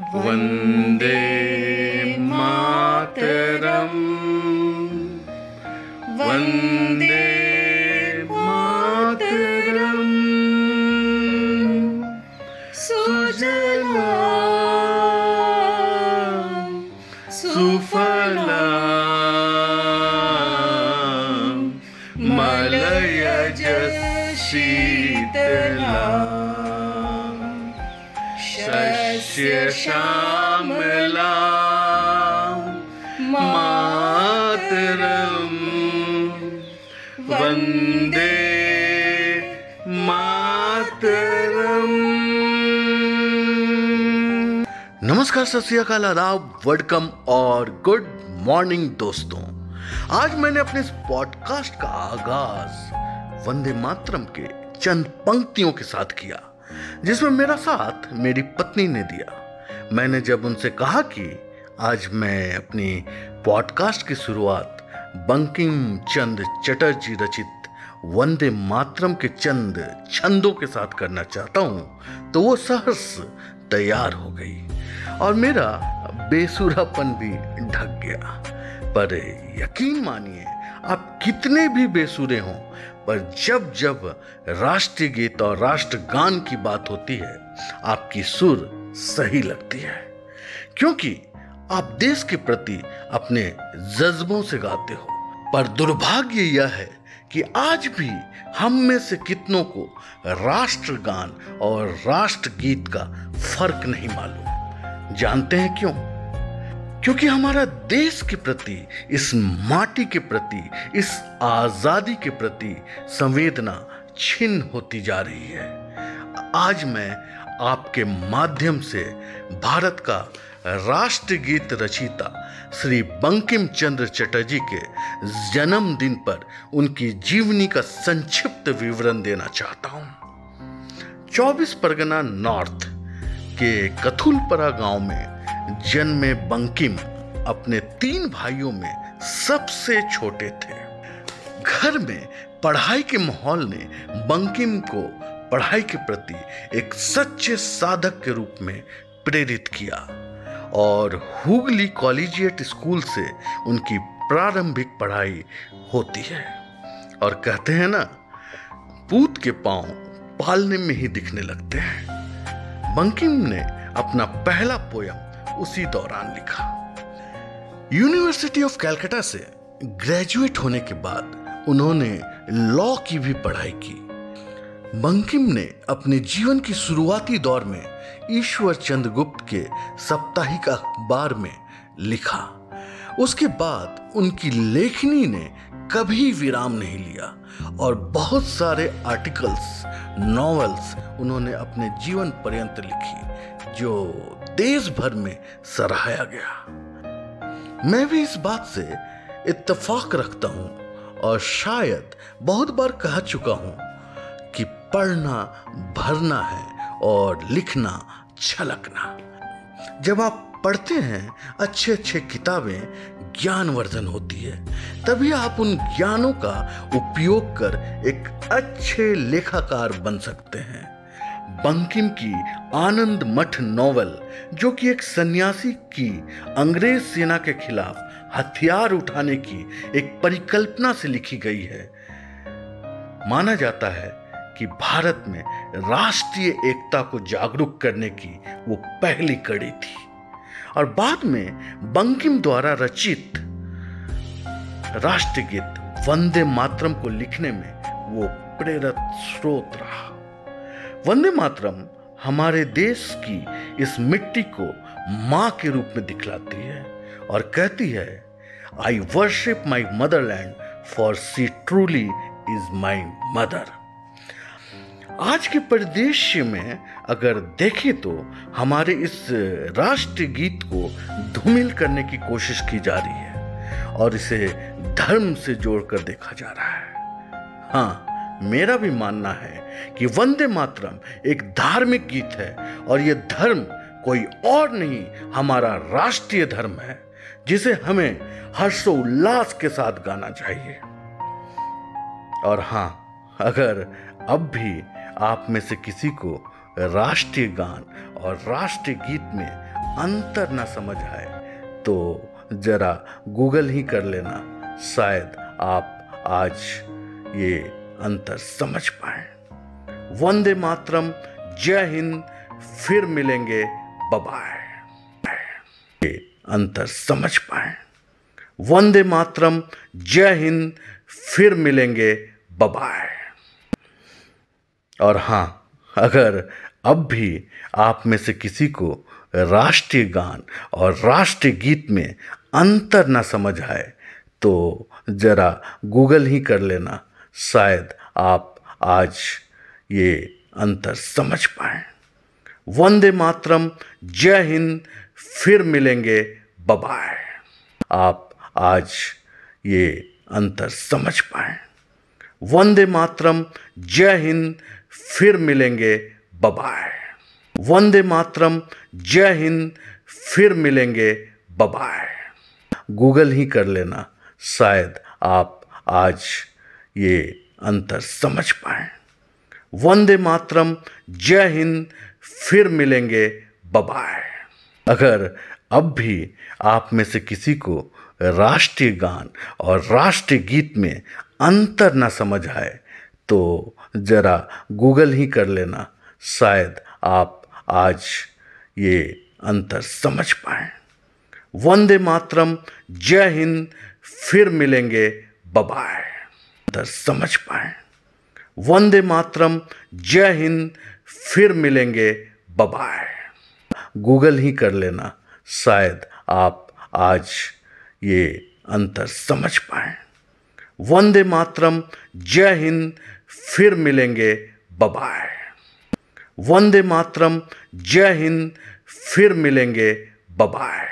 वन्दे मातरम्। वन्दे मातरम्। सुजला सुफला शस्य श्यामला मातरम्। वंदे मातरम्। नमस्कार, सत श्री अकाल, आदाब वेलकम और गुड मॉर्निंग दोस्तों। आज मैंने अपने इस पॉडकास्ट का आगाज़ वंदे मातरम के चंद पंक्तियों के साथ किया। जिसमें मेरा साथ मेरी पत्नी ने दिया। मैंने जब उनसे कहा कि आज मैं अपनी पॉडकास्ट की शुरुआत बंकिम चंद चटर्जी रचित वंदे मातरम के चंद छंदों के साथ करना चाहता हूँ तो वो सहर्ष तैयार हो गई और मेरा बेसुरापन भी ढक गया। पर यकीन मानिए आप कितने भी बेसुरे हों, पर जब जब राष्ट्रीय गीत और राष्ट्रगान की बात होती है, आपकी सुर सही लगती है। क्योंकि आप देश के प्रति अपने जज्बों से गाते हो। पर दुर्भाग्य यह है कि आज भी हम में से कितनों को राष्ट्रगान और राष्ट्रगीत का फ़र्क नहीं मालूम। जानते हैं क्यों? क्योंकि हमारा देश के प्रति, इस माटी के प्रति, इस आज़ादी के प्रति संवेदना छिन्न होती जा रही है। आज मैं आपके माध्यम से भारत का राष्ट्रगीत रचिता श्री बंकिम चंद्र चटर्जी के जन्मदिन पर उनकी जीवनी का संक्षिप्त विवरण देना चाहता हूँ। 24 परगना नॉर्थ के कथुलपरा गाँव में जन्मे बंकिम अपने तीन भाइयों में सबसे छोटे थे। घर में पढ़ाई के माहौल ने बंकिम को पढ़ाई के प्रति एक सच्चे साधक के रूप में प्रेरित किया और हुगली कॉलेजिएट स्कूल से उनकी प्रारंभिक पढ़ाई होती है। और कहते हैं ना, पूत के पाँव पालने में ही दिखने लगते हैं। बंकिम ने अपना पहला पोयम उसी दौरान लिखा। यूनिवर्सिटी ऑफ़ कैलकाटा से ग्रेजुएट होने के बाद उन्होंने लॉ की भी पढ़ाई की। बंकिम ने अपने जीवन की शुरुआती दौर में ईश्वर चंद्र गुप्त के साप्ताहिक अखबार में लिखा। उसके बाद उनकी लेखनी ने कभी विराम नहीं लिया और बहुत सारे आर्टिकल्स नॉवेल्स उन्होंने अपने जीवन पर्यंत लिखी। जो देश भर में सराहाया गया। मैं भी इस बात से इत्तेफाक रखता हूँ और शायद बहुत बार कह चुका हूँ कि पढ़ना, भरना है और लिखना, छलकना। जब आप पढ़ते हैं अच्छे अच्छे किताबें ज्ञानवर्धन होती है, तभी आप उन ज्ञानों का उपयोग कर एक अच्छे लेखाकार बन सकते हैं। बंकिम की आनंद मठ नॉवल, जो कि एक सन्यासी की अंग्रेज़ सेना के खिलाफ हथियार उठाने की एक परिकल्पना से लिखी गई है। माना जाता है कि भारत में राष्ट्रीय एकता को जागरूक करने की वो पहली कड़ी थी। और बाद में बंकिम द्वारा रचित राष्ट्रगीत वंदे मातरम को लिखने में वो प्रेरक स्रोत रहा। वंदे मातरम, हमारे देश की इस मिट्टी को माँ के रूप में दिखलाती है और कहती है I worship my motherland for she truly is my mother आज के परिदृश्य में अगर देखें तो हमारे इस राष्ट्रीय गीत को धूमिल करने की कोशिश की जा रही है और इसे धर्म से जोड़कर देखा जा रहा है। हाँ मेरा भी मानना है कि वंदे मातरम एक धार्मिक गीत है और यह धर्म कोई और नहीं, हमारा राष्ट्रीय धर्म है, जिसे हमें हर्षोल्लास के साथ गाना चाहिए। और हाँ अगर अब भी आप में से किसी को राष्ट्रीय गान और राष्ट्रीय गीत में अंतर ना समझ आए तो जरा गूगल ही कर लेना, शायद आप आज ये अंतर समझ पाए। वंदे मातरम, जय हिंद, फिर मिलेंगे बबाय अंतर समझ पाए। वंदे मातरम, जय हिंद, फिर मिलेंगे बबाय और हाँ अगर अब भी आप में से किसी को राष्ट्रीय गान और राष्ट्रीय गीत में अंतर ना समझ आए तो ज़रा गूगल ही कर लेना। शायद आप आज ये अंतर समझ पाए। वंदे मातरम, जय हिंद, फिर मिलेंगे बबाय आप आज ये अंतर समझ पाए। वंदे मातरम, जय हिंद, फिर मिलेंगे बबाय वंदे मातरम, जय हिंद, फिर मिलेंगे बबाय गूगल ही कर लेना, शायद आप आज ये अंतर समझ पाए। वंदे मातरम, जय हिंद, फिर मिलेंगे बबाय अगर अब भी आप में से किसी को राष्ट्रीय गान और राष्ट्रीय गीत में अंतर ना समझ आए तो ज़रा गूगल ही कर लेना, शायद आप आज ये अंतर समझ पाए। वंदे मातरम, जय हिंद, फिर मिलेंगे बबाय अंतर समझ पाए। वंदे मातरम, जय हिंद, फिर मिलेंगे बबाय गूगल ही कर लेना, शायद आप आज ये अंतर समझ पाए। वंदे मातरम, जय हिंद, फिर मिलेंगे बबाय वंदे मातरम, जय हिंद, फिर मिलेंगे बबाय